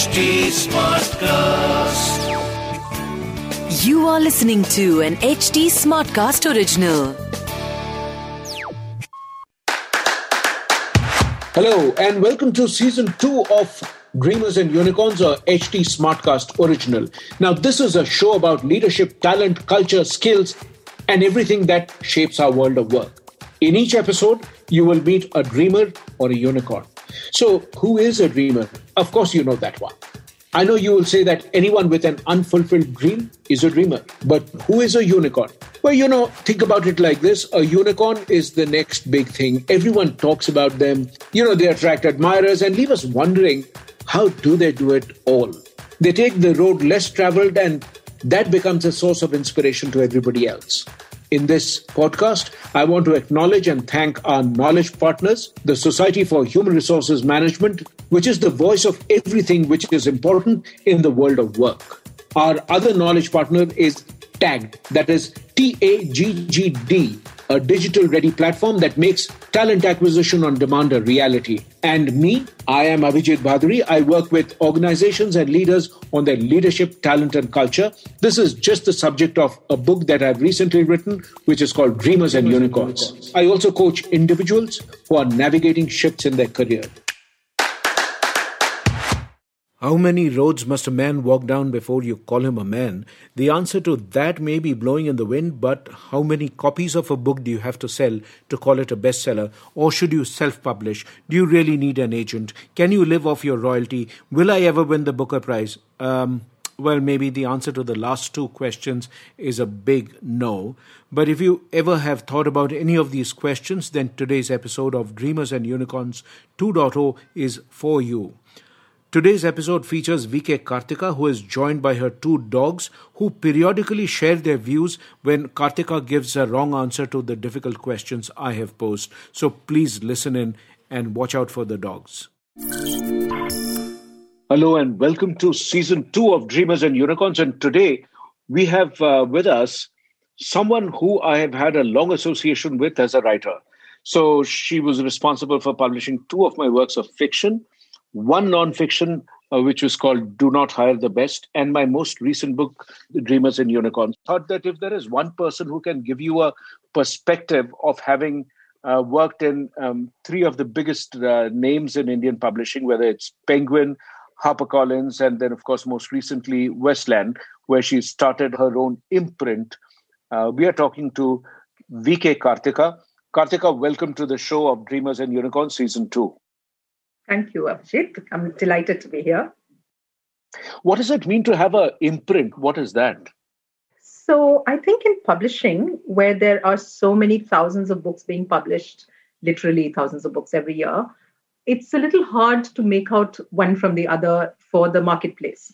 HT Smartcast. You are listening to an HT Smartcast original. Hello, and welcome to season two of Dreamers and Unicorns, or HT Smartcast original. Now, this is a show about leadership, talent, culture, skills, and everything that shapes our world of work. In each episode, you will meet a dreamer or a unicorn. So, who is a dreamer? Of course, you know that one. I know you will say that anyone with an unfulfilled dream is a dreamer. But who is a unicorn? Well, you know, think about it like this a unicorn is the next big thing. Everyone talks about them. You know, they attract admirers and leave us wondering how do they do it all? They take the road less traveled, and that becomes a source of inspiration to everybody else. In this podcast, I want to acknowledge and thank our knowledge partners, the Society for Human Resources Management, which is the voice of everything which is important in the world of work. Our other knowledge partner is TAGGD, that is T A G G D, a digital ready platform that makes talent acquisition on demand a reality. And me, I am Abhijit Bhaduri. I work with organizations and leaders on their leadership, talent, and culture. This is just the subject of a book that I've recently written, which is called Dreamers and Unicorns. I also coach individuals who are navigating shifts in their career. How many roads must a man walk down before you call him a man? The answer to that may be blowing in the wind, but how many copies of a book do you have to sell to call it a bestseller? Or should you self publish? Do you really need an agent? Can you live off your royalty? Will I ever win the Booker Prize? Um, well, maybe the answer to the last two questions is a big no. But if you ever have thought about any of these questions, then today's episode of Dreamers and Unicorns 2.0 is for you. Today's episode features VK Karthika, who is joined by her two dogs, who periodically share their views when Karthika gives a wrong answer to the difficult questions I have posed. So please listen in and watch out for the dogs. Hello, and welcome to season two of Dreamers and Unicorns. And today we have uh, with us someone who I have had a long association with as a writer. So she was responsible for publishing two of my works of fiction one nonfiction, uh, which was called Do Not Hire the Best, and my most recent book, Dreamers and Unicorns. Thought that if there is one person who can give you a perspective of having uh, worked in um, three of the biggest uh, names in Indian publishing, whether it's Penguin, HarperCollins, and then, of course, most recently, Westland, where she started her own imprint. Uh, we are talking to VK Karthika. Karthika, welcome to the show of Dreamers and Unicorns, Season 2. Thank you, Abhijit. I'm delighted to be here. What does it mean to have an imprint? What is that? So, I think in publishing, where there are so many thousands of books being published, literally thousands of books every year, it's a little hard to make out one from the other for the marketplace.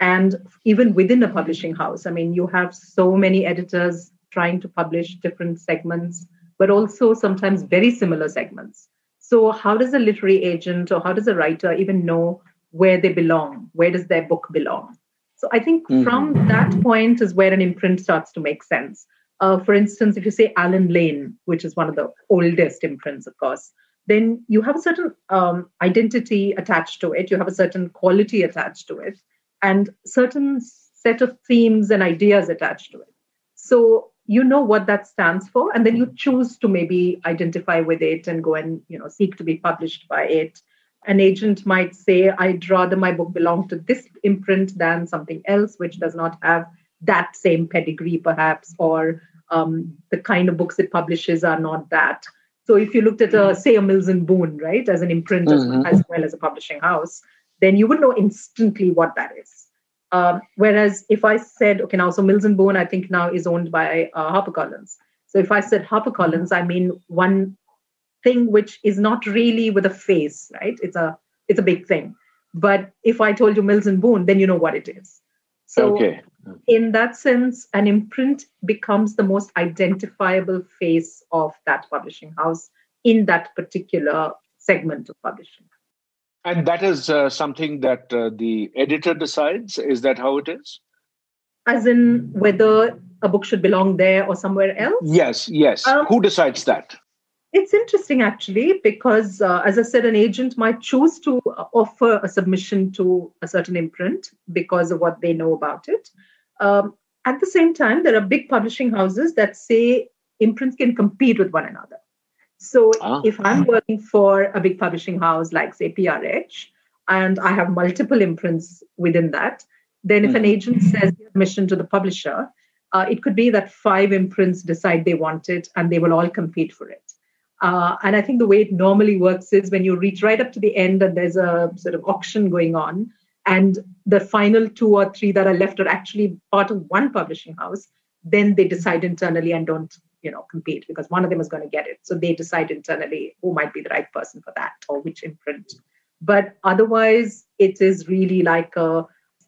And even within a publishing house, I mean, you have so many editors trying to publish different segments, but also sometimes very similar segments. So, how does a literary agent or how does a writer even know where they belong? Where does their book belong? So, I think mm-hmm. from that point is where an imprint starts to make sense. Uh, for instance, if you say Allen Lane, which is one of the oldest imprints, of course, then you have a certain um, identity attached to it, you have a certain quality attached to it, and certain set of themes and ideas attached to it. So you know what that stands for and then you choose to maybe identify with it and go and you know seek to be published by it. An agent might say i'd rather my book belong to this imprint than something else which does not have that same pedigree perhaps or um, the kind of books it publishes are not that. So if you looked at a say a mills and boon right as an imprint mm-hmm. as well as a publishing house then you would know instantly what that is um, whereas if I said, okay, now so Mills and Boon, I think now is owned by uh, HarperCollins. So if I said HarperCollins, I mean one thing which is not really with a face, right? It's a it's a big thing. But if I told you Mills and Boon, then you know what it is. So okay. in that sense, an imprint becomes the most identifiable face of that publishing house in that particular segment of publishing. And that is uh, something that uh, the editor decides. Is that how it is? As in whether a book should belong there or somewhere else? Yes, yes. Um, Who decides that? It's interesting actually because, uh, as I said, an agent might choose to offer a submission to a certain imprint because of what they know about it. Um, at the same time, there are big publishing houses that say imprints can compete with one another. So ah. if I'm working for a big publishing house like, say, PRH, and I have multiple imprints within that, then if mm. an hmm. agent says submission to the publisher, uh, it could be that five imprints decide they want it and they will all compete for it. Uh, and I think the way it normally works is when you reach right up to the end and there's a sort of auction going on, and the final two or three that are left are actually part of one publishing house, then they decide internally and don't you know compete because one of them is going to get it. So they decide internally who might be the right person for that or which imprint. But otherwise, it is really like a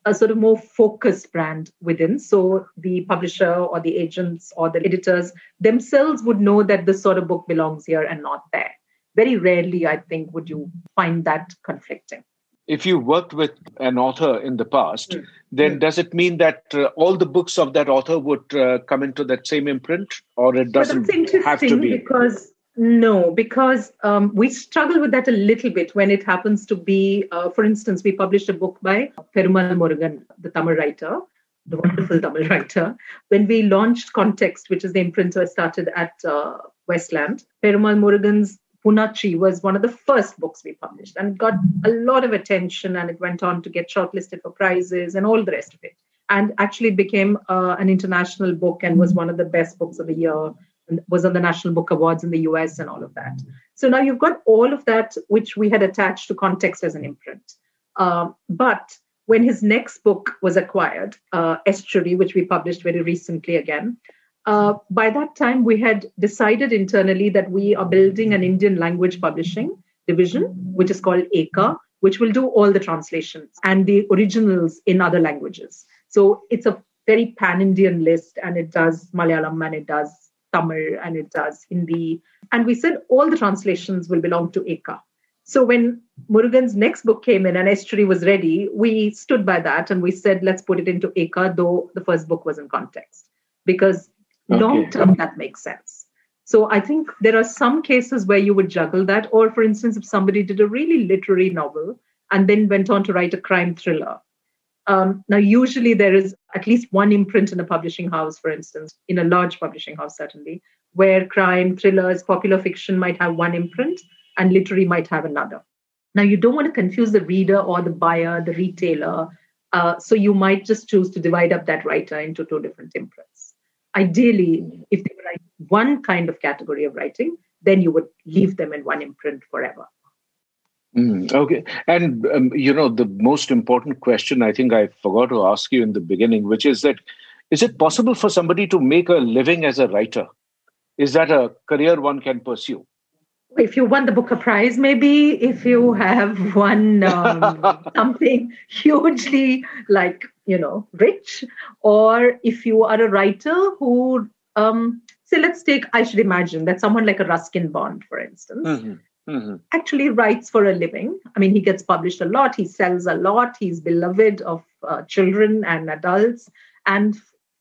a sort of more focused brand within. So the publisher or the agents or the editors themselves would know that this sort of book belongs here and not there. Very rarely, I think, would you find that conflicting. If you worked with an author in the past, mm. then mm. does it mean that uh, all the books of that author would uh, come into that same imprint, or it doesn't have to be? Because no, because um, we struggle with that a little bit when it happens to be, uh, for instance, we published a book by Perumal Murugan, the Tamil writer, the wonderful Tamil writer. When we launched Context, which is the imprint I started at uh, Westland, Perumal Murugan's Poonachi was one of the first books we published and got a lot of attention and it went on to get shortlisted for prizes and all the rest of it. And actually became uh, an international book and was one of the best books of the year was on the National Book Awards in the US and all of that. So now you've got all of that, which we had attached to context as an imprint. Um, but when his next book was acquired, uh, Estuary, which we published very recently again, uh, by that time we had decided internally that we are building an Indian language publishing division, which is called Eka, which will do all the translations and the originals in other languages. So it's a very pan Indian list, and it does Malayalam and it does Tamil and it does Hindi. And we said all the translations will belong to Eka. So when Murugan's next book came in and Estuary was ready, we stood by that and we said, let's put it into Eka, though the first book was in context, because okay. long term that makes sense. So I think there are some cases where you would juggle that. Or for instance, if somebody did a really literary novel and then went on to write a crime thriller, um, now, usually there is at least one imprint in a publishing house, for instance, in a large publishing house, certainly, where crime, thrillers, popular fiction might have one imprint and literary might have another. Now, you don't want to confuse the reader or the buyer, the retailer. Uh, so you might just choose to divide up that writer into two different imprints. Ideally, if they write one kind of category of writing, then you would leave them in one imprint forever. Mm, okay. And, um, you know, the most important question I think I forgot to ask you in the beginning, which is that is it possible for somebody to make a living as a writer? Is that a career one can pursue? If you won the Booker Prize, maybe if you have won um, something hugely like, you know, rich, or if you are a writer who, um, say, let's take, I should imagine that someone like a Ruskin Bond, for instance. Mm-hmm mm-hmm. actually writes for a living. I mean, he gets published a lot, he sells a lot, he's beloved of uh, children and adults. And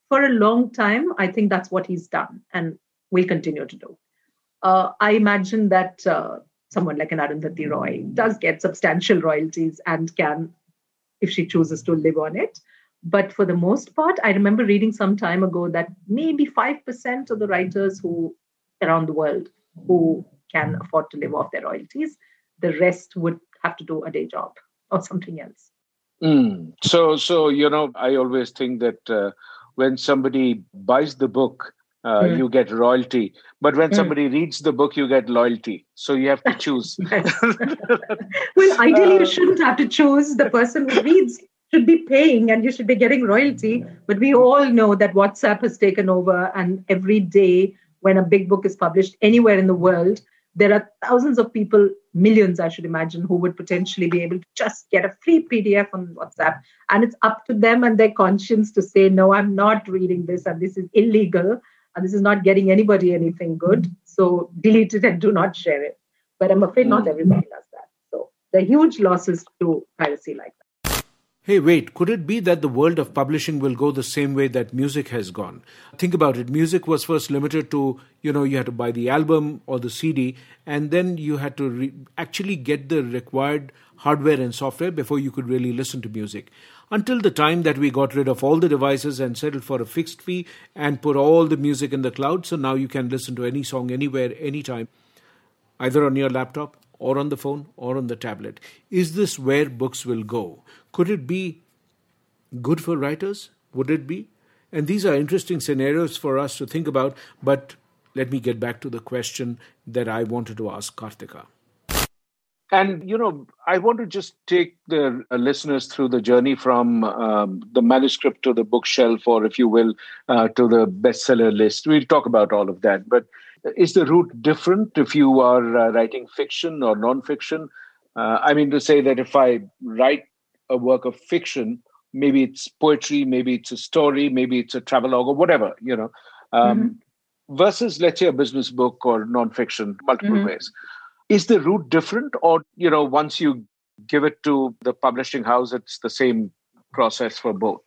for a long time, I think that's what he's done and will continue to do. Uh, I imagine that uh, someone like an Arundhati Roy does get substantial royalties and can, if she chooses to live on it. But for the most part, I remember reading some time ago that maybe 5% of the writers who around the world who can afford to live off their royalties. The rest would have to do a day job or something else. Mm. So, so you know, I always think that uh, when somebody buys the book, uh, mm. you get royalty. But when mm. somebody reads the book, you get loyalty. So you have to choose. well, ideally, you uh, shouldn't have to choose. The person who reads should be paying and you should be getting royalty. But we all know that WhatsApp has taken over, and every day when a big book is published anywhere in the world, there are thousands of people, millions, I should imagine, who would potentially be able to just get a free PDF on WhatsApp. And it's up to them and their conscience to say, no, I'm not reading this and this is illegal and this is not getting anybody anything good. So delete it and do not share it. But I'm afraid not hmm. everybody does that. So there are huge losses to piracy like that. hey, wait, could it be that the world of publishing will go the same way that music has gone? Think about it. Music was first limited to, you know, you had to buy the album or the CD, and then you had to re- actually get the required hardware and software before you could really listen to music. Until the time that we got rid of all the devices and settled for a fixed fee and put all the music in the cloud, so now you can listen to any song anywhere, anytime, either on your laptop or on the phone or on the tablet. Is this where books will go? Could it be good for writers? Would it be? And these are interesting scenarios for us to think about, but let me get back to the question that I wanted to ask Karthika. And, you know, I want to just take the uh, listeners through the journey from um, the manuscript to the bookshelf, or if you will, uh, to the bestseller list. We'll talk about all of that. But is the route different if you are uh, writing fiction or nonfiction? Uh, I mean, to say that if I write a work of fiction, maybe it's poetry, maybe it's a story, maybe it's a travelogue or whatever, you know, um, mm-hmm. versus, let's say, a business book or nonfiction, multiple mm-hmm. ways. Is the route different, or, you know, once you give it to the publishing house, it's the same process for both?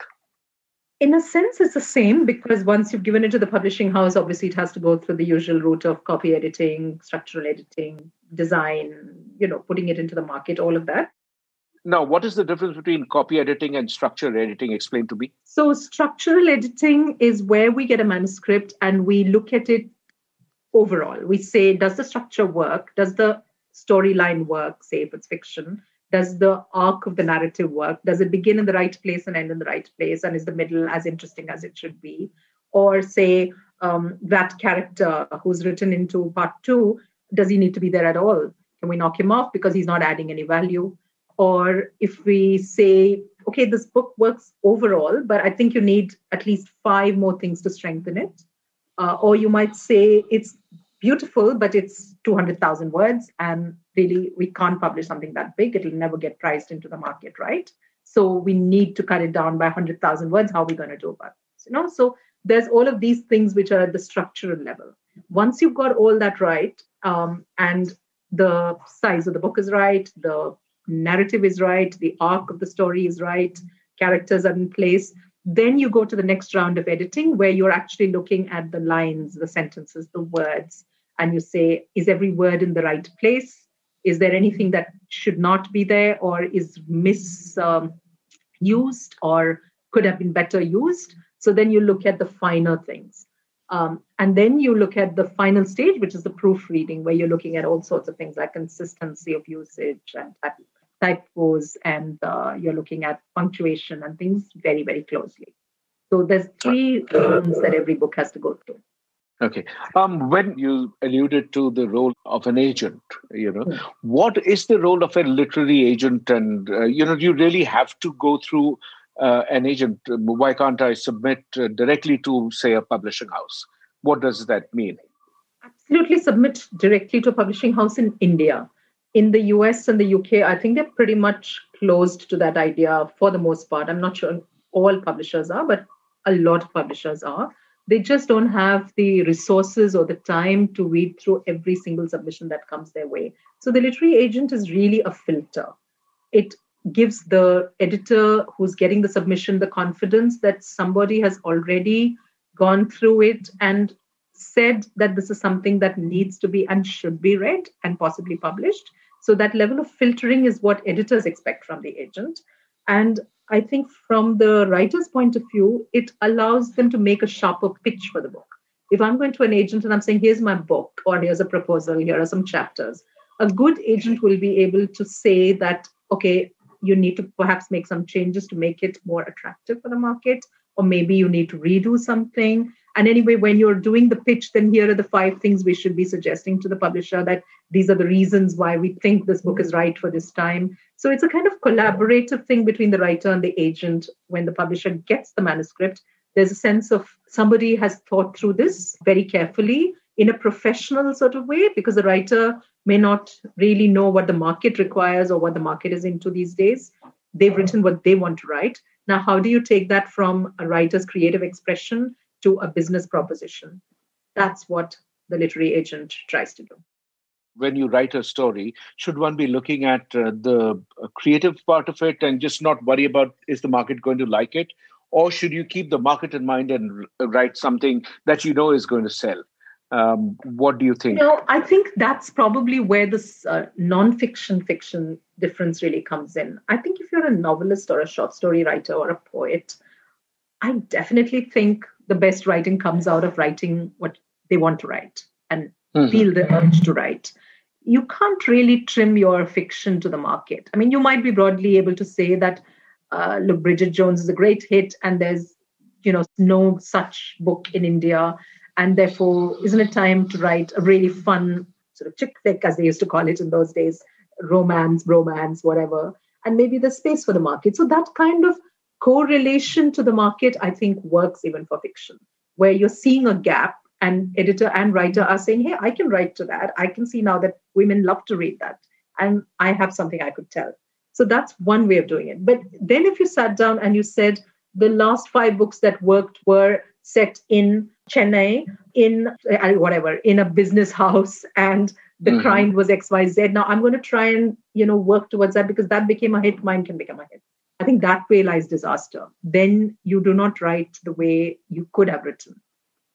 in a sense it's the same because once you've given it to the publishing house obviously it has to go through the usual route of copy editing structural editing design you know putting it into the market all of that. Now what is the difference between copy editing and structural editing? Explain to me. So structural editing is where we get a manuscript and we look at it overall. We say does the structure work? Does the storyline work say if it's fiction? Does the arc of the narrative work? Does it begin in the right place and end in the right place? And is the middle as interesting as it should be? Or say um, that character who's written into part two does he need to be there at all? Can we knock him off because he's not adding any value? Or if we say okay this book works overall but i think you need at least five more things to strengthen it uh, or you might say it's beautiful, but it's 200,000 words. And really, we can't publish something that big. It'll never get priced into the market, right? So we need to cut it down by 100,000 words. How are we going to do about this? You know, so there's all of these things which are at the structural level. Once you've got all that right, um, and the size of the book is right, the narrative is right, the arc of the story is right, characters are in place, then you go to the next round of editing where you're actually looking at the lines, the sentences, the words, and you say, is every word in the right place? Is there anything that should not be there or is misused um, or could have been better used? So then you look at the finer things. Um, and then you look at the final stage, which is the proofreading, where you're looking at all sorts of things like consistency of usage and typos, and uh, you're looking at punctuation and things very, very closely. So there's three rooms that every book has to go through. Okay. Um, when you alluded to the role of an agent, you know, mm. what is the role of a literary agent? And, uh, you know, do you really have to go through uh, an agent. Why can't I submit uh, directly to, say, a publishing house? What does that mean? Absolutely submit directly to a publishing house in India. In the US and the UK, I think they're pretty much closed to that idea for the most part. I'm not sure all publishers are, but a lot of publishers are they just don't have the resources or the time to weed through every single submission that comes their way. So the literary agent is really a filter. It gives the editor who's getting the submission the confidence that somebody has already gone through it and said that this is something that needs to be and should be read and possibly published. So that level of filtering is what editors expect from the agent. And I think from the writer's point of view, it allows them to make a sharper pitch for the book. If I'm going to an agent and I'm saying, here's my book, or here's a proposal, here are some chapters, a good agent will be able to say that, okay, you need to perhaps make some changes to make it more attractive for the market, or maybe you need to redo something. And anyway, when you're doing the pitch, then here are the five things we should be suggesting to the publisher that these are the reasons why we think this book is right for this time. So it's a kind of collaborative thing between the writer and the agent. When the publisher gets the manuscript, there's a sense of somebody has thought through this very carefully in a professional sort of way because the writer may not really know what the market requires or what the market is into these days. They've written what they want to write. Now, how do you take that from a writer's creative expression to a business proposition? That's what the literary agent tries to do. when you write a story? Should one be looking at uh, the uh, creative part of it and just not worry about is the market going to like it? Or should you keep the market in mind and write something that you know is going to sell? Um, what do you think? You know, I think that's probably where this uh, non-fiction fiction difference really comes in. I think if you're a novelist or a short story writer or a poet, I definitely think the best writing comes out of writing what they want to write and mm-hmm. feel the urge to write. You can't really trim your fiction to the market. I mean, you might be broadly able to say that, uh, look, Bridget Jones is a great hit, and there's, you know, no such book in India and therefore, isn't it time to write a really fun sort of chick flick, as they used to call it in those days, romance, romance, whatever, and maybe there's space for the market. So that kind of correlation to the market, I think, works even for fiction, where you're seeing a gap and editor and writer are saying, hey, I can write to that. I can see now that women love to read that. And I have something I could tell. So that's one way of doing it. But then if you sat down and you said the last five books that worked were set in Chennai, in uh, whatever, in a business house, and the mm-hmm. crime was XYZ. Now I'm going to try and you know work towards that because that became a hit, mine can become a hit. I think that way lies disaster. Then you do not write the way you could have written.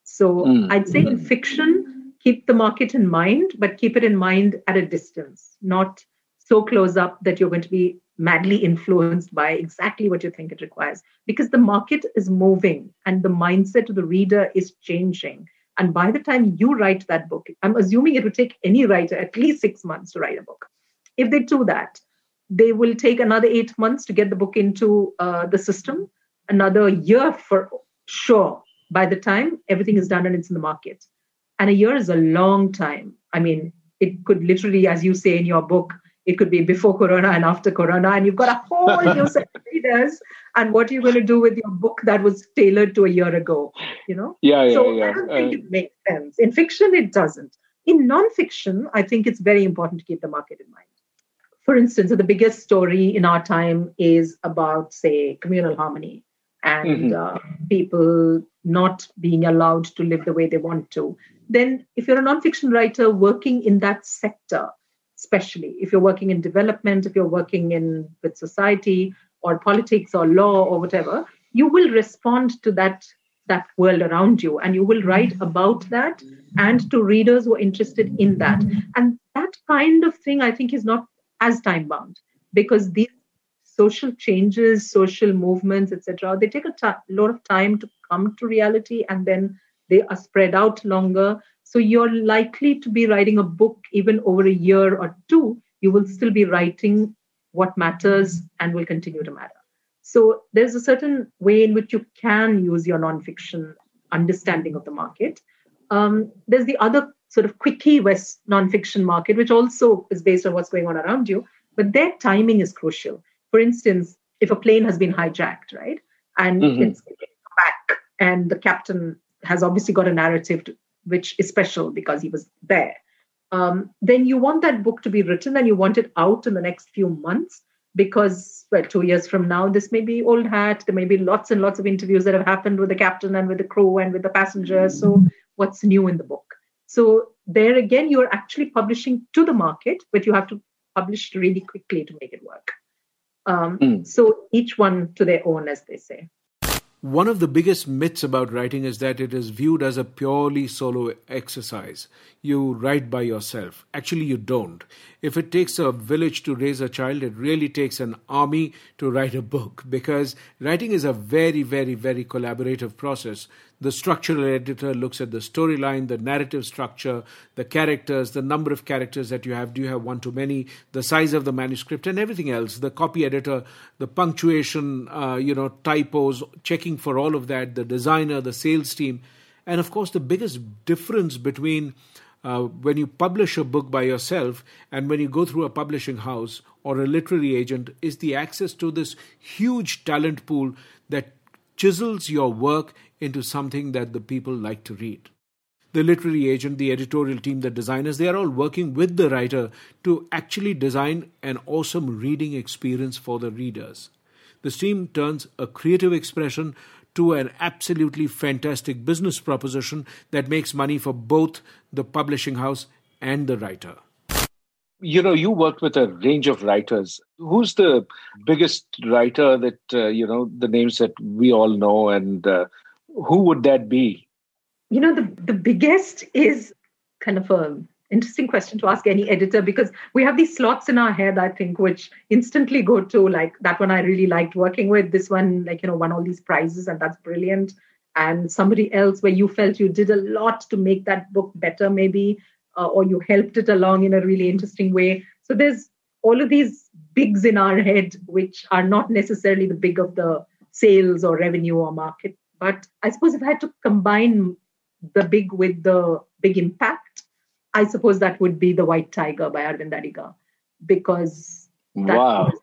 So mm-hmm. I'd say in fiction, keep the market in mind, but keep it in mind at a distance, not so close up that you're going to be madly influenced by exactly what you think it requires because the market is moving and the mindset of the reader is changing and by the time you write that book i'm assuming it would take any writer at least 6 months to write a book if they do that they will take another 8 months to get the book into uh, the system another year for sure by the time everything is done and it's in the market and a year is a long time i mean it could literally as you say in your book it could be before Corona and after Corona, and you've got a whole new set of readers. And what are you going to do with your book that was tailored to a year ago? You know? Yeah, yeah, so yeah. I don't think uh, it makes sense. In fiction, it doesn't. In nonfiction, I think it's very important to keep the market in mind. For instance, the biggest story in our time is about, say, communal harmony and mm-hmm. uh, people not being allowed to live the way they want to. Then, if you're a nonfiction writer working in that sector, especially if you're working in development, if you're working in with society or politics or law or whatever, you will respond to that that world around you and you will write about that and to readers who are interested in that and that kind of thing i think is not as time bound because these social changes social movements etc they take a t- lot of time to come to reality and then they are spread out longer so you're likely to be writing a book even over a year or two. You will still be writing what matters and will continue to matter. So there's a certain way in which you can use your nonfiction understanding of the market. Um, there's the other sort of quickie West nonfiction market, which also is based on what's going on around you, but their timing is crucial. For instance, if a plane has been hijacked, right, and mm-hmm. it's back, and the captain has obviously got a narrative to, which is special because he was there. Um, then you want that book to be written and you want it out in the next few months because, well, two years from now, this may be old hat. There may be lots and lots of interviews that have happened with the captain and with the crew and with the passengers. So, what's new in the book? So, there again, you're actually publishing to the market, but you have to publish really quickly to make it work. Um, mm. So, each one to their own, as they say. One of the biggest myths about writing is that it is viewed as a purely solo exercise. You write by yourself. Actually, you don't. If it takes a village to raise a child, it really takes an army to write a book because writing is a very, very, very collaborative process the structural editor looks at the storyline, the narrative structure, the characters, the number of characters that you have. Do you have one too many? The size of the manuscript and everything else. The copy editor, the punctuation, uh, you know, typos, checking for all of that. The designer, the sales team, and of course, the biggest difference between uh, when you publish a book by yourself and when you go through a publishing house or a literary agent is the access to this huge talent pool that chisels your work into something that the people like to read. The literary agent, the editorial team, the designers, they are all working with the writer to actually design an awesome reading experience for the readers. The team turns a creative expression to an absolutely fantastic business proposition that makes money for both the publishing house and the writer. you know, you worked with a range of writers. Who's the biggest writer that, uh, you know, the names that we all know, and uh, who would that be? You know, the, the biggest is kind of a interesting question to ask any editor because we have these slots in our head i think which instantly go to like that one i really liked working with this one like you know won all these prizes and that's brilliant and somebody else where you felt you did a lot to make that book better maybe uh, or you helped it along in a really interesting way so there's all of these bigs in our head which are not necessarily the big of the sales or revenue or market but i suppose if i had to combine the big with the big impact I suppose that would be The White Tiger by Aravind Adiga because that wow. was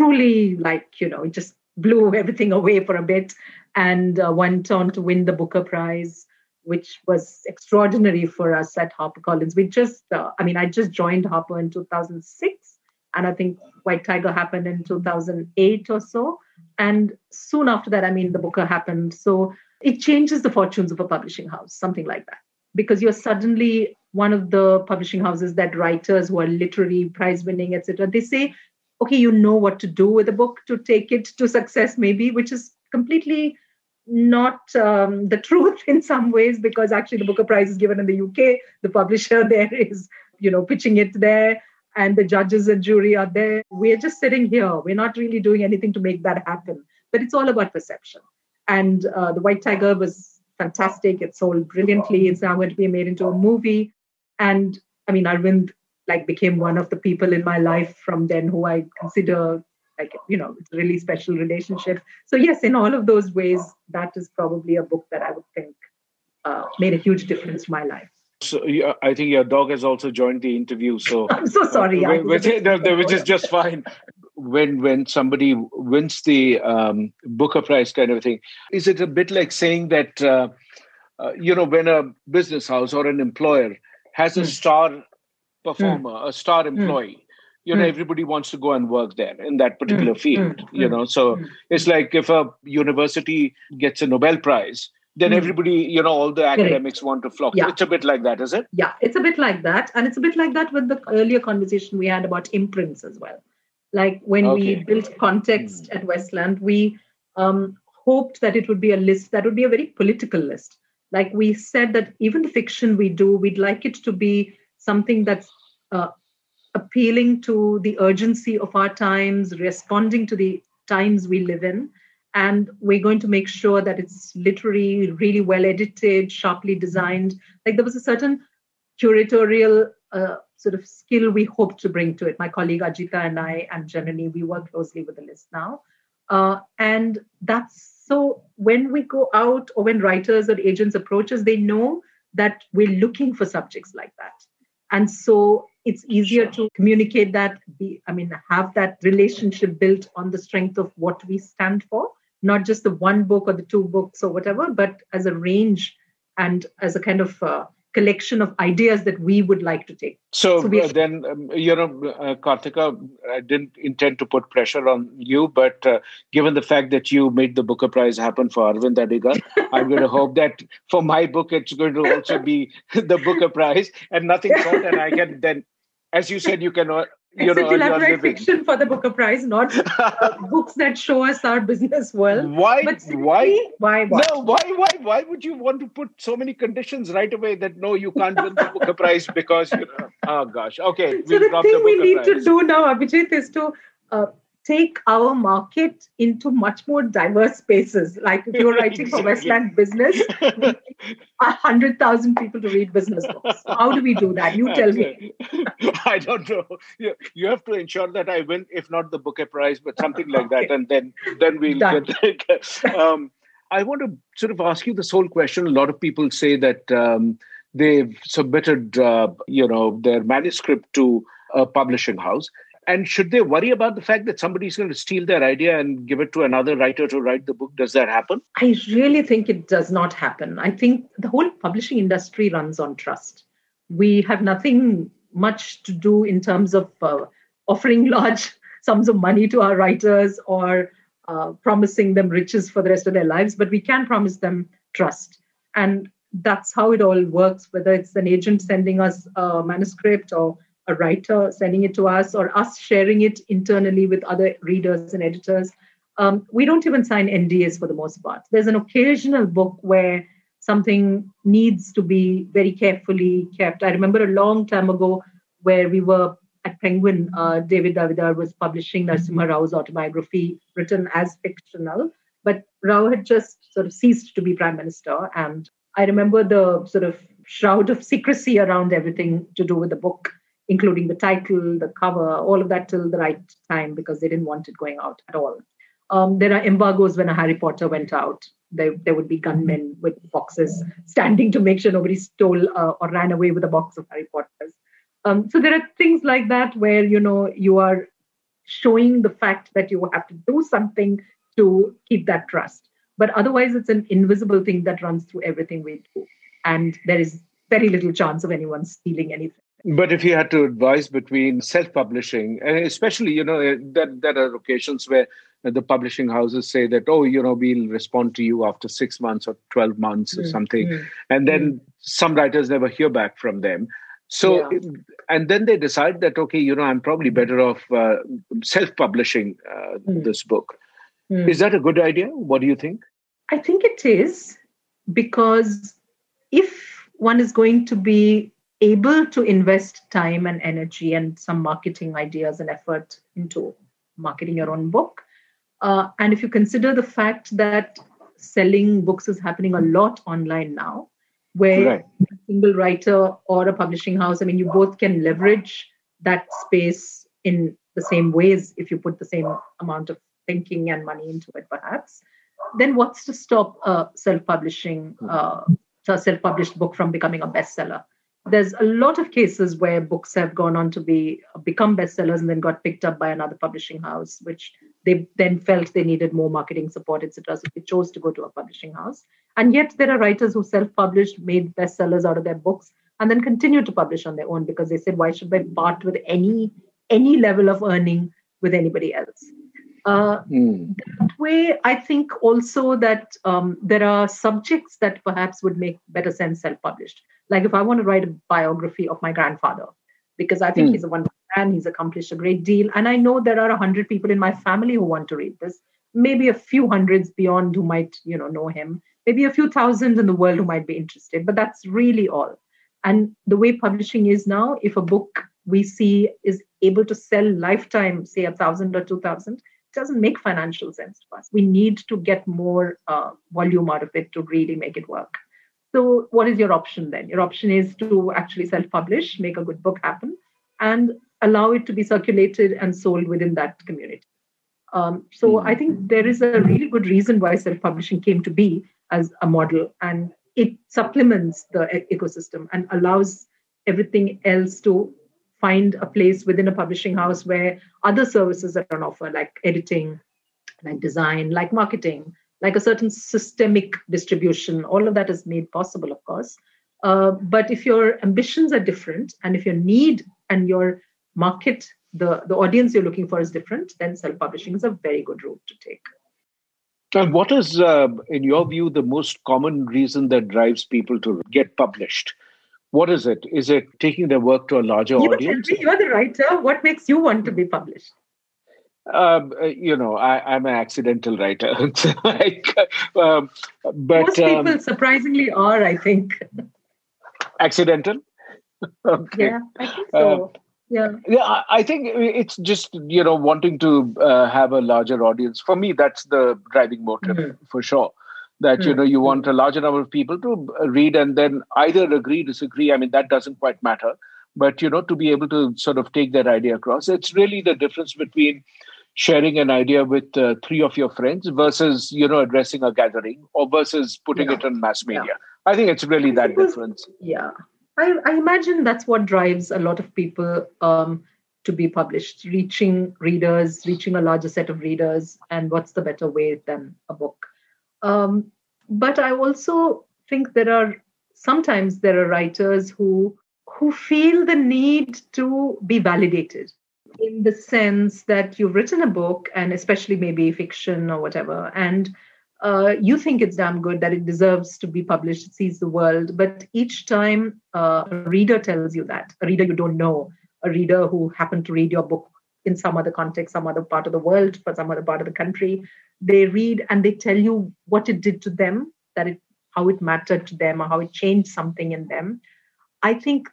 truly like, you know, it just blew everything away for a bit and uh, went on to win the Booker Prize, which was extraordinary for us at HarperCollins. We just, uh, I mean, I just joined Harper in 2006, and I think White Tiger happened in 2008 or so. And soon after that, I mean, the Booker happened. So it changes the fortunes of a publishing house, something like that, because you're suddenly one of the publishing houses that writers who are literary prize winning etc they say okay you know what to do with a book to take it to success maybe which is completely not um, the truth in some ways because actually the booker prize is given in the uk the publisher there is you know pitching it there and the judges and jury are there. We're just sitting here. We're not really doing anything to make that happen. But it's all about perception. And uh, the white tiger was fantastic. It sold brilliantly. It's now going to be made into a movie. And I mean, Arvind like became one of the people in my life from then who I consider like you know it's a really special relationship. So yes, in all of those ways, that is probably a book that I would think uh, made a huge difference to my life. So yeah, I think your dog has also joined the interview. So I'm so sorry. Uh, which, no, which is just fine. When when somebody wins the um, Booker Prize kind of thing, is it a bit like saying that uh, uh, you know when a business house or an employer has a mm. star performer, mm. a star employee. Mm. You know, hmm. everybody wants to go and work there in that particular hmm. field. You know, so it's like if a university gets a Nobel Prize, then everybody, you know, all the academics want to flock. Yeah. It's a bit like that, is it? Yeah, it's a bit like that. And it's a bit like that with the earlier conversation we had about imprints as well. Like when okay. we built context at Westland, we um, hoped that it would be a list that would be a very political list like we said that even the fiction we do we'd like it to be something that's uh, appealing to the urgency of our times responding to the times we live in and we're going to make sure that it's literally really well edited sharply designed. Like there was a certain curatorial uh, sort of skill we hope to bring to it. My colleague Ajitha and i and generally we work closely with the list now. Uh, and that's so when we go out or when writers or agents approach us, they know that we're looking for subjects like that. And so it's easier to communicate that, be, I mean, have that relationship built on the strength of what we stand for, not just the one book or the two books or whatever, but as a range and as a kind of uh, collection of ideas that we would like to take. So, so uh, then, um, you know, uh, Karthika, I didn't intend to put pressure on you, but uh, given the fact that you made the Booker Prize happen for Arvind Adiga, I'm going to hope that for my book, it's going to also be the Booker Prize and nothing short. And I can then, as you said, you can you Except know, elaborate fiction for the Booker Prize, not uh, books that show us our business world. Why? why? Why? What? No. Why? Why? Why would you want to put so many conditions right away that no, you can't win the Booker Prize because you know? Oh gosh. Okay. So the thing the we need Prize. to do now, Abhijit, is to uh, take our market into much more diverse spaces. Like if you're writing exactly. for Westland Business, a hundred thousand people to read business books. How do we do that? You tell me. I don't know. You, you have to ensure that I win, if not the Booker Prize, but something like okay. that, and then then we'll Done. get. um, I want to sort of ask you this whole question. A lot of people say that um, they've submitted, uh, you know, their manuscript to a publishing house and should they worry about the fact that somebody's going to steal their idea and give it to another writer to write the book? Does that happen? I really think it does not happen. I think the whole publishing industry runs on trust. We have nothing much to do in terms of uh, offering large sums of money to our writers or uh, promising them riches for the rest of their lives, but we can promise them trust. And that's how it all works, whether it's an agent sending us a manuscript or a writer sending it to us or us sharing it internally with other readers and editors. Um, we don't even sign NDAs for the most part. There's an occasional book where something needs to be very carefully kept. I remember a long time ago where we were at Penguin, uh, David Davidar was publishing Narasimha Rao's autobiography written as fictional, but Rao had just sort of ceased to be prime minister. And I remember the sort of shroud of secrecy around everything to do with the book, including the title, the cover, all of that till the right time because they didn't want it going out at all. Um, there are embargoes when a Harry Potter went out. There, there would be gunmen with boxes standing to make sure nobody stole uh, or ran away with a box of Harry Potters. Um, so there are things like that where you know you are showing the fact that you have to do something to keep that trust. But otherwise, it's an invisible thing that runs through everything we do, and there is very little chance of anyone stealing anything. But if you had to advise between self-publishing, and especially, you know, that there are occasions where the publishing houses say that, oh, you know, we'll respond to you after six months or 12 months or mm, something. Mm, and then mm. some writers never hear back from them. So, yeah. and then they decide that, okay, you know, I'm probably better off uh, self publishing uh, mm. this book. Mm. Is that a good idea? What do you think? I think it is because if one is going to be able to invest time and energy and some marketing ideas and effort into marketing your own book, uh, and if you consider the fact that selling books is happening a lot online now, where right. a single writer or a publishing house, I mean, you both can leverage that space in the same ways if you put the same amount of thinking and money into it, perhaps. Then what's to stop a self-publishing, uh, a self-published book from becoming a bestseller? There's a lot of cases where books have gone on to be become bestsellers and then got picked up by another publishing house which they then felt they needed more marketing support etc so they chose to go to a publishing house. And yet there are writers who self-published made bestsellers out of their books and then continued to publish on their own because they said why should i part with any any level of earning with anybody else uh, mm. That way, I think also that um, there are subjects that perhaps would make better sense self-published. Like if I want to write a biography of my grandfather, because I think mm. he's a wonderful man, he's accomplished a great deal, and I know there are a hundred people in my family who want to read this. Maybe a few hundreds beyond who might, you know, know him. Maybe a few thousand in the world who might be interested, but that's really all. And the way publishing is now, if a book we see is able to sell lifetime, say a thousand or two thousand, doesn't make financial sense to us. We need to get more uh, volume out of it to really make it work. So, what is your option then? Your option is to actually self publish, make a good book happen, and allow it to be circulated and sold within that community. Um, so, mm-hmm. I think there is a really good reason why self publishing came to be as a model, and it supplements the ecosystem and allows everything else to find a place within a publishing house where other services are on offer, like editing, like design, like marketing, like a certain systemic distribution. All of that is made possible, of course. Uh, but if your ambitions are different and if your need and your market, the, the audience you're looking for is different, then self publishing is a very good route to take. And what is, uh, in your view, the most common reason that drives people to get published? What is it? Is it taking their work to a larger you audience? Me, you're the writer. What makes you want to be published? Um, uh, you know, I, am an accidental writer. like, um, but most people um, surprisingly are, I think. Accidental. okay. Yeah, I think so. Uh, yeah. Yeah, I think it's just you know wanting to uh, have a larger audience. For me, that's the driving motive mm-hmm. for sure. That mm-hmm. you know you want a larger number of people to read and then either agree, disagree. I mean that doesn't quite matter but you know to be able to sort of take that idea across it's really the difference between sharing an idea with uh, three of your friends versus you know addressing a gathering or versus putting yeah. it on mass media yeah. i think it's really that difference yeah I, I, imagine that's what drives a lot of people um, to be published reaching readers reaching a larger set of readers and what's the better way than a book um, but i also think there are sometimes there are writers who who feel the need to be validated in the sense that you've written a book and especially maybe fiction or whatever and uh, you think it's damn good that it deserves to be published it sees the world but each time uh, a reader tells you that a reader you don't know a reader who happened to read your book in some other context, some other part of the world, for some other part of the country. They read and they tell you what it did to them, that it how it mattered to them, or how it changed something in them. I think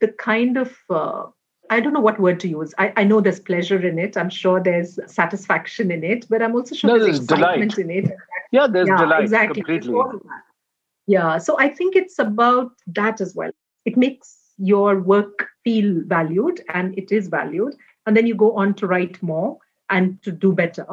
the kind of uh, I don't know what word to use. I, I know there's pleasure in it. I'm sure there's satisfaction in it, but I'm also sure no, there's, there's excitement delight. in it. Yeah, there's yeah, delight exactly. completely. Yeah, so I think it's about that as well. It makes your work feel valued, and it is valued, and then you go on to write more and to do better.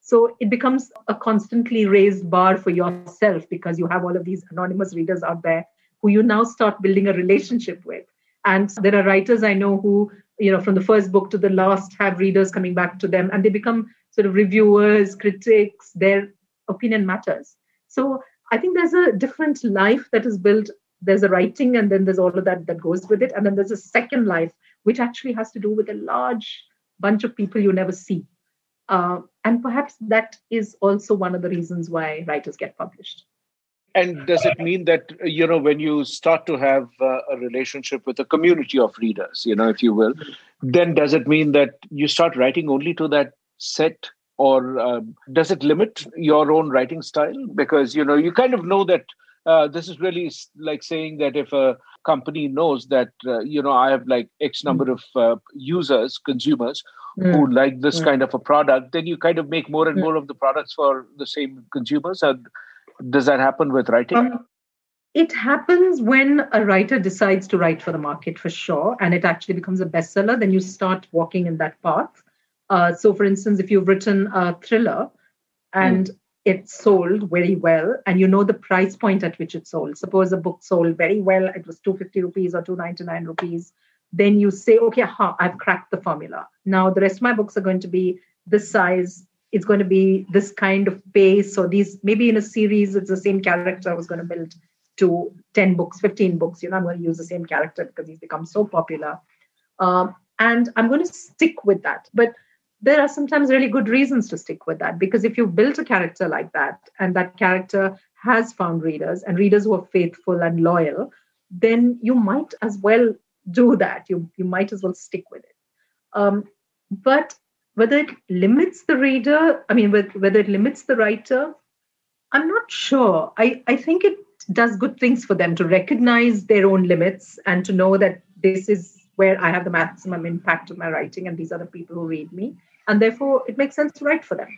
So it becomes a constantly raised bar for yourself because you have all of these anonymous readers out there who you now start building a relationship with. And there are writers I know who, you know, from the first book to the last have readers coming back to them and they become sort of reviewers, critics, their opinion matters. So I think there's a different life that is built. There's a writing, and then there's all of that that goes with it. And then there's a second life, which actually has to do with a large bunch of people you never see. Uh, and perhaps that is also one of the reasons why writers get published. And does it mean that, you know, when you start to have uh, a relationship with a community of readers, you know, if you will, then does it mean that you start writing only to that set or uh, does it limit your own writing style because you know you kind of know that uh, this is really like saying that if a company knows that uh, you know i have like x number mm. of uh, users consumers mm. who like this mm. kind of a product then you kind of make more and hmm. more of the products for the same consumers and does that happen with writing um, it happens when a writer decides to write for the market for sure and it actually becomes a bestseller then you start walking in that path uh, so, for instance, if you've written a thriller and mm. it sold very well, and you know the price point at which it sold, suppose a book sold very well, it was 250 rupees or 299 rupees, then you say, okay, ha, I've cracked the formula. Now, the rest of my books are going to be this size. It's going to be this kind of pace, or these maybe in a series, it's the same character I was going to build to 10 books, 15 books. You know, I'm going to use the same character because he's become so popular. Um, and I'm going to stick with that. But there are sometimes really good reasons to stick with that because if you've built a character like that and that character has found readers and readers who are faithful and loyal then you might as well do that. You you might as well stick with it. Um, but whether it limits the reader i mean whether it limits the writer i'm not sure. I i think it does good things for them to recognize their own limits and to know that this is where I have the maximum impact of my writing, and these are the people who read me, and therefore it makes sense to write for them.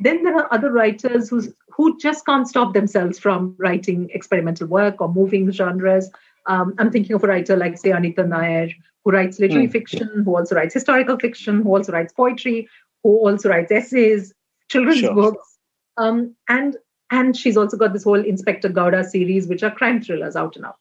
Then there are other writers who's, who just can't stop themselves from writing experimental work or moving genres. Um, I'm thinking of a writer like, say, Anita Nair, who writes literary mm. fiction, who also writes historical fiction, who also writes poetry, who also writes essays, children's sure. books. Um, and and she's also got this whole Inspector Gowda series, which are crime thrillers out and out.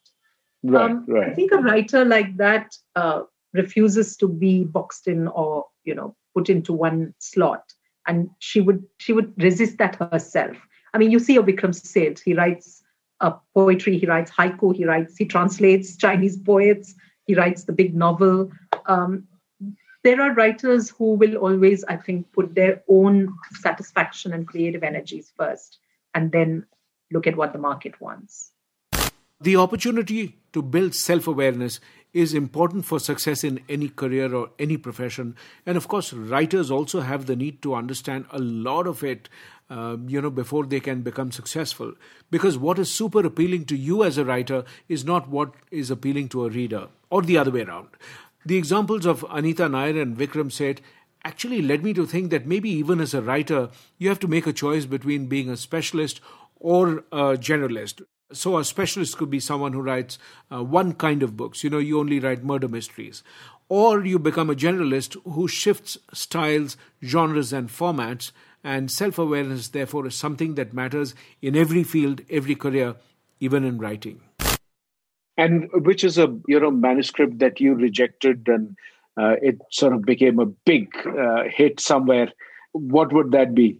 Right, um, right. I think a writer like that uh, refuses to be boxed in or you know put into one slot, and she would she would resist that herself. I mean, you see a Vikram Seth. He writes poetry. He writes haiku. He writes. He translates Chinese poets. He writes the big novel. Um, there are writers who will always, I think, put their own satisfaction and creative energies first, and then look at what the market wants. The opportunity to build self awareness is important for success in any career or any profession. And of course, writers also have the need to understand a lot of it, uh, you know, before they can become successful. Because what is super appealing to you as a writer is not what is appealing to a reader, or the other way around. The examples of Anita Nair and Vikram Seth actually led me to think that maybe even as a writer, you have to make a choice between being a specialist or a generalist. So, a specialist could be someone who writes uh, one kind of books. You know, you only write murder mysteries. Or you become a generalist who shifts styles, genres, and formats. And self awareness, therefore, is something that matters in every field, every career, even in writing. And which is a you know manuscript that you rejected, and uh, it sort of became a big uh, hit somewhere. What would that be?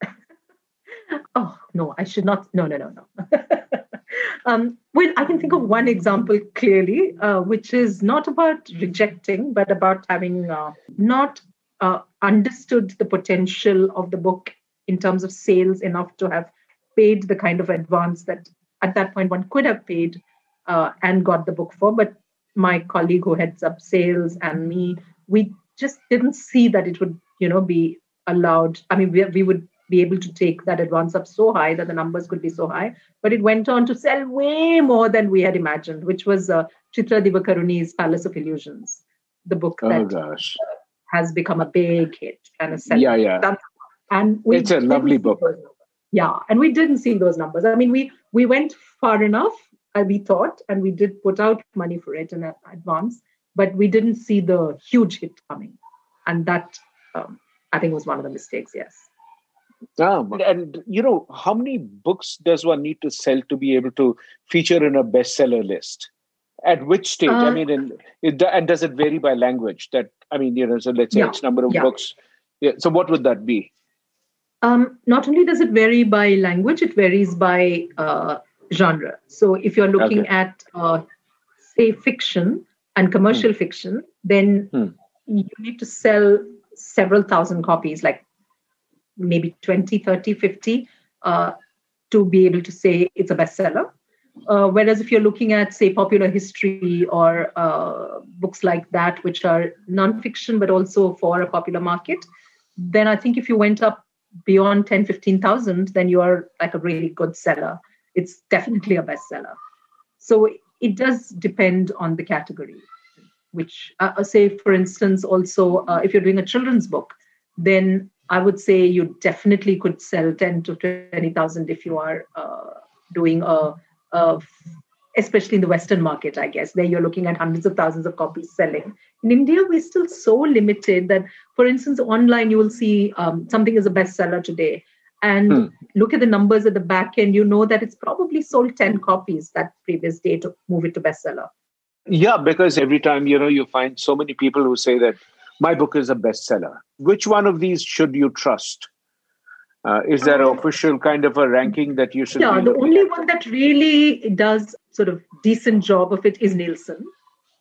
oh no, I should not. No, no, no, no. um, well, I can think of one example clearly, uh, which is not about rejecting, but about having uh, not uh, understood the potential of the book in terms of sales enough to have paid the kind of advance that at that point one could have paid uh, and got the book for. But my colleague who heads up sales and me, we just didn't see that it would, you know, be allowed. I mean, we, we would be able to take that advance up so high that the numbers could be so high. But it went on to sell way more than we had imagined, which was uh, Chitra Divakaruni's Palace of Illusions, the book oh, that gosh. has become a big hit and a yeah, yeah. And it's a lovely book. Yeah, and we didn't see those numbers. I mean, we we went far enough, uh, we thought, and we did put out money for it in advance, but we didn't see the huge hit coming, and that um, I think was one of the mistakes. Yes. Um, and you know, how many books does one need to sell to be able to feature in a bestseller list? At which stage? Uh, I mean, in, it, and does it vary by language? That I mean, you know, so let's say yeah, X number of yeah. books. Yeah. So what would that be? Um, not only does it vary by language, it varies by uh, genre. So if you're looking okay. at, uh, say, fiction and commercial hmm. fiction, then hmm. you need to sell several thousand copies, like maybe 20, 30, 50, uh, to be able to say it's a bestseller. Uh, whereas if you're looking at, say, popular history or uh, books like that, which are nonfiction but also for a popular market, then I think if you went up beyond 10, 15,000, then you are like a really good seller. It's definitely a bestseller. So it does depend on the category, which, uh, say, for instance, also uh, if you're doing a children's book, then I would say you definitely could sell 10 to 20,000 if you are uh, doing a, a, especially in the Western market, I guess. There you're looking at hundreds of thousands of copies selling. In India, we're still so limited that, for instance, online you will see um, something is a bestseller today. And hmm. look at the numbers at the back end, you know that it's probably sold 10 copies that previous day to move it to bestseller. Yeah, because every time, you know, you find so many people who say that my book is a bestseller. Which one of these should you trust? Uh, is there an official kind of a ranking that you should? Yeah, the only at? one that really does sort of decent job of it is Nielsen,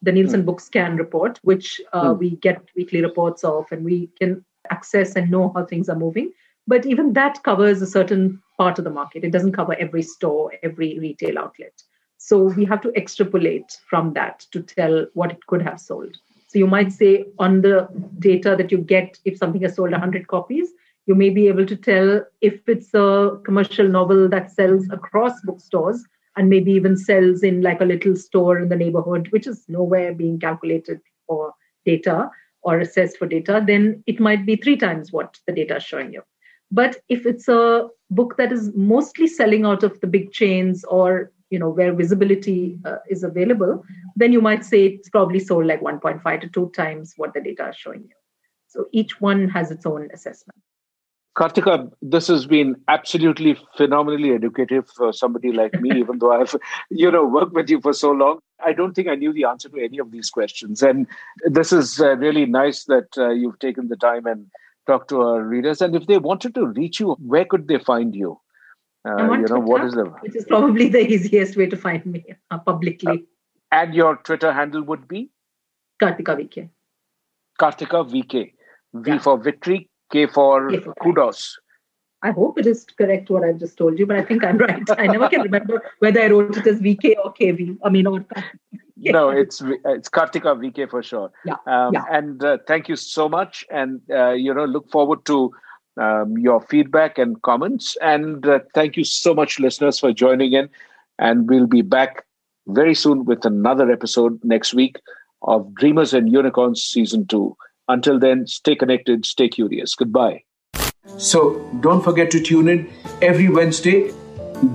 the Nielsen hmm. Book Scan report, which uh, hmm. we get weekly reports of, and we can access and know how things are moving. But even that covers a certain part of the market. It doesn't cover every store, every retail outlet. So we have to extrapolate from that to tell what it could have sold. So you might say on the data that you get, if something has sold 100 copies, you may be able to tell if it's a commercial novel that sells across bookstores and maybe even sells in like a little store in the neighborhood, which is nowhere being calculated for data or assessed for data, then it might be three times what the data is showing you. But if it's a book that is mostly selling out of the big chains or you know where visibility uh, is available then you might say it's probably sold like 1.5 to 2 times what the data is showing you so each one has its own assessment Karthika, this has been absolutely phenomenally educative for somebody like me, even though I've, you know, worked with you for so long. I don't think I knew the answer to any of these questions. And this is uh, really nice that uh, you've taken the time and talked to our readers. And if they wanted to reach you, where could they find you? Uh, you know what is the which is probably the easiest way to find me uh, publicly. Uh, and your Twitter handle would be Karthika VK. Karthika VK. V yeah. for victory, K for, K for kudos. I hope it is correct what I've just told you, but I think I'm right. I never can remember whether I wrote it as VK or KV. I mean, or no, it's it's Karthika VK for sure. Yeah, um, yeah. And uh, thank you so much, and uh, you know, look forward to um, your feedback and comments. And uh, thank you so much, listeners, for joining in. And we'll be back very soon with another episode next week of Dreamers and Unicorns Season 2. Until then, stay connected, stay curious. Goodbye. So don't forget to tune in every Wednesday.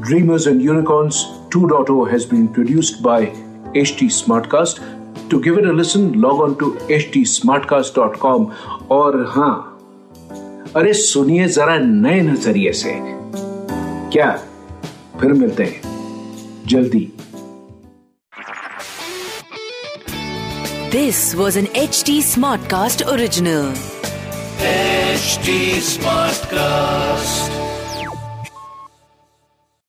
Dreamers and Unicorns 2.0 has been produced by HT Smartcast. To give it a listen, log on to htsmartcast.com or हाँ अरे सुनिए जरा नए नज़रिए से। क्या? फिर मिलते हैं। जल्दी। This was an H T smart cast original H smart cast